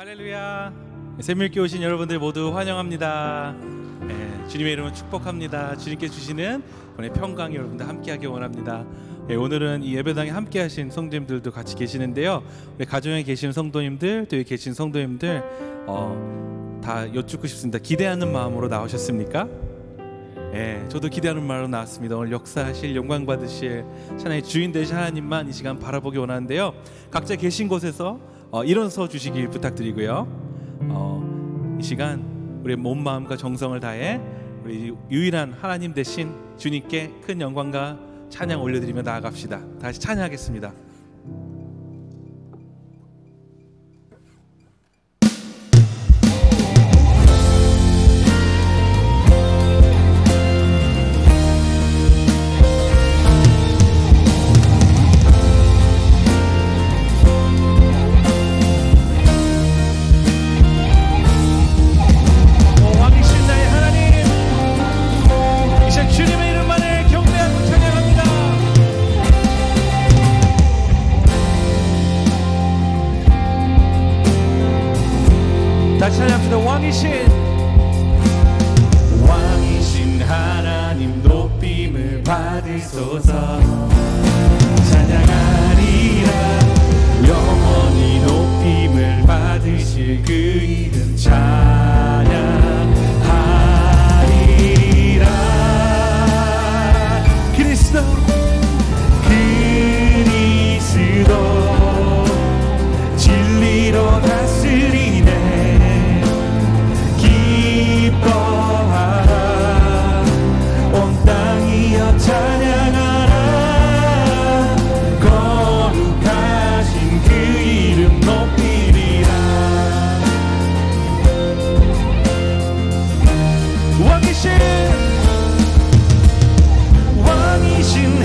할렐루야. 샘밀교 오신 여러분들 모두 환영합니다. 예, 주님의 이름을 축복합니다. 주님께 주시는 오늘 평강 여러분들 함께하기 원합니다. 예, 오늘은 이 예배당에 함께하신 성도님들도 같이 계시는데요. 우리 가정에 계신 성도님들 또 여기 계신 성도님들 어, 다 여쭙고 싶습니다. 기대하는 마음으로 나오셨습니까? 예, 저도 기대하는 마음으로 나왔습니다. 오늘 역사하실 영광 받으실 하나의 주인 되신 하나님만 이 시간 바라보기 원하는데요. 각자 계신 곳에서 어, 일어서 주시길 부탁드리고요. 어, 이 시간 우리 몸 마음과 정성을 다해 우리 유일한 하나님 대신 주님께 큰 영광과 찬양 올려드리며 나아갑시다. 다시 찬양하겠습니다. 받으소서. 찬양하리라. 영원히 높임을 받으실 그 이름 찬 왕이신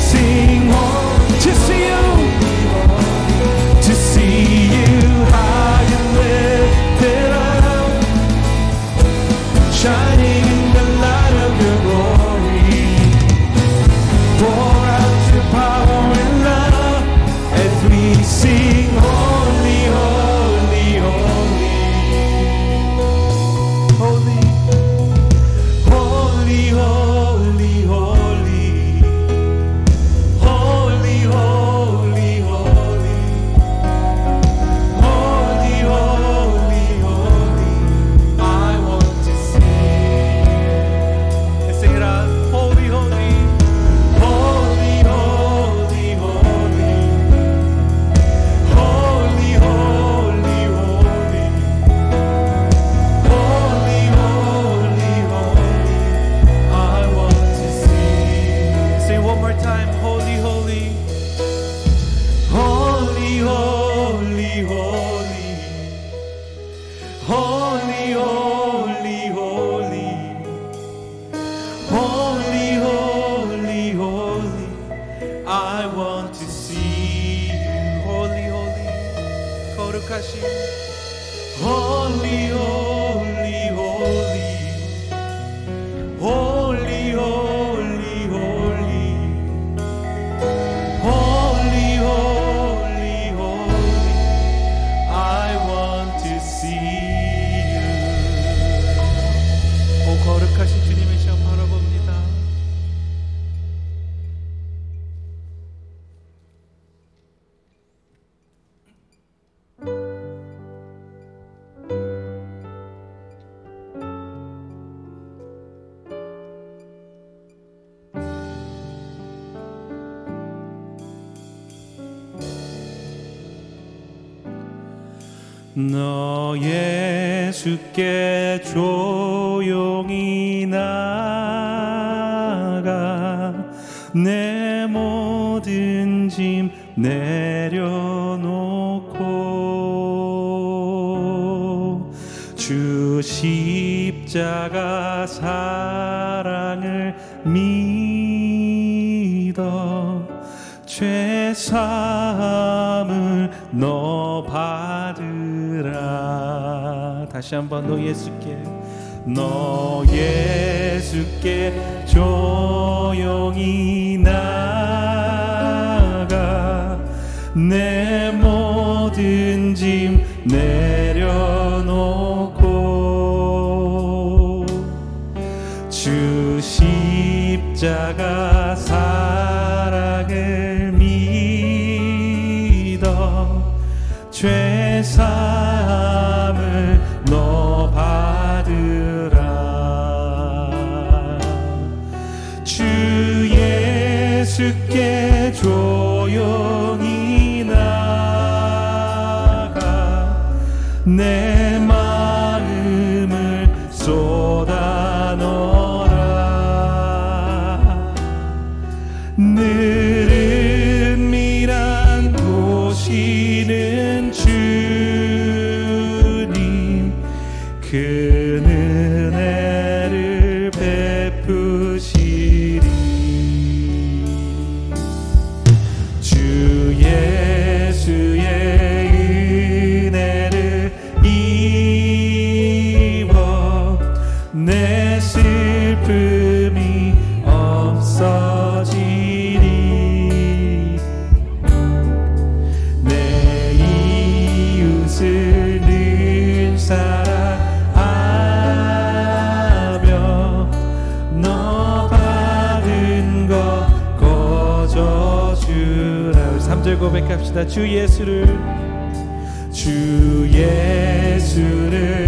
sin おるかし本 너 예수께 조용히 나가 내 모든 짐 내려놓고 주 십자가 사랑을 믿어 죄사함을 너 받아 다시 한번 너 예수께 너 예수께 조용히 나가 내 모든 짐 내려놓고 주 십자가 합시다. 주 예수를 주 예수를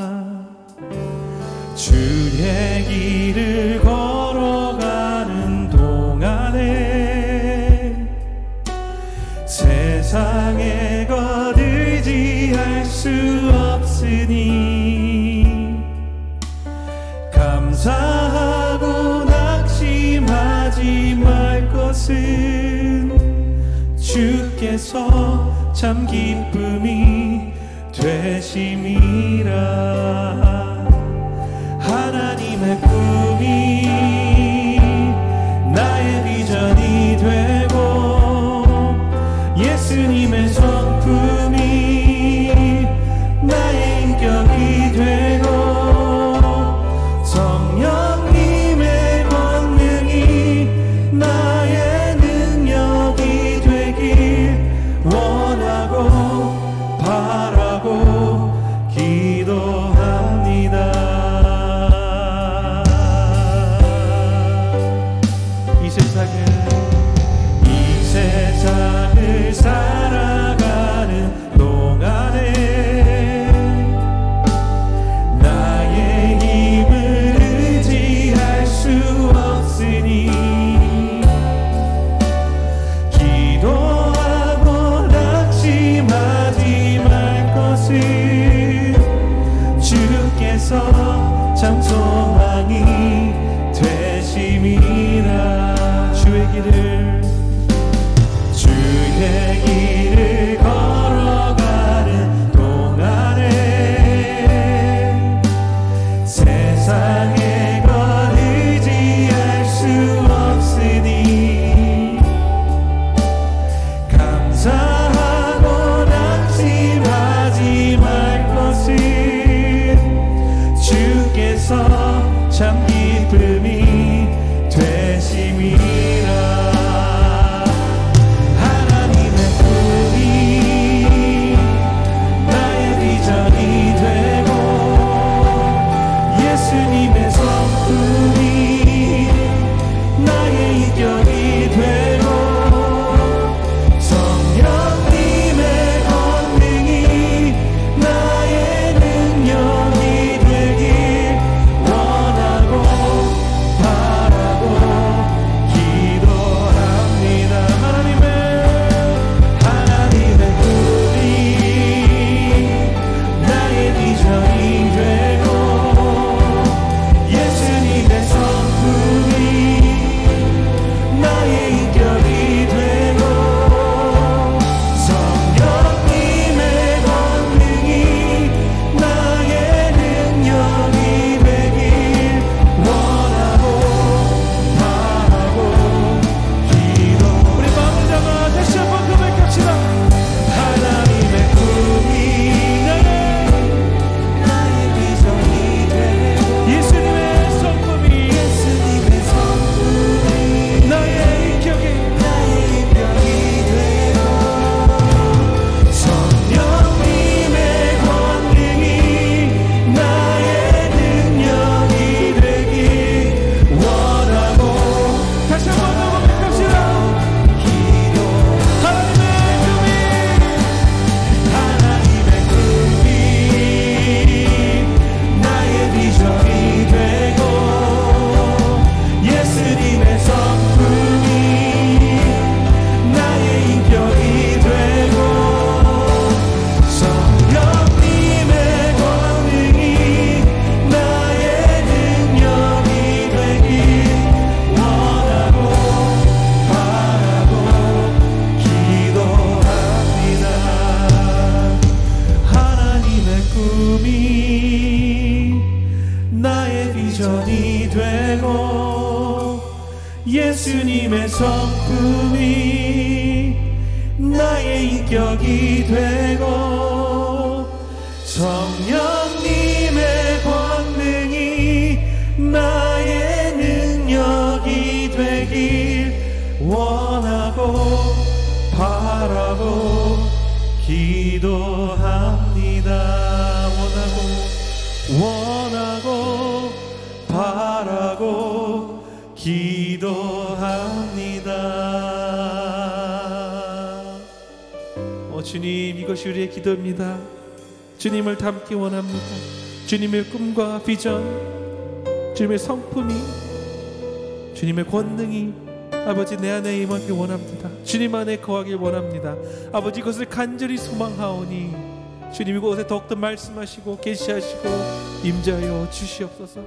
주의 길을 걸어가는 동안에 세상에 거들지할 수 없으니 감사하고 낙심하지 말 것은 주께서 참 기쁨이 되심이라. 원하고 바라고 기도합니다. 원하고 원하고 바라고 기도합니다. 어, 주님 이것이 우리의 기도입니다. 주님을 닮기 원합니다. 주님의 꿈과 비전 주님의 성품이 주님의 권능이 아버지 내 안에 임하길 원합니다. 주님 안에 거하길 원합니다. 아버지 이것을 간절히 소망하오니 주님 이곳에 더욱더 말씀하시고 계시하시고 임자여 주시옵소서.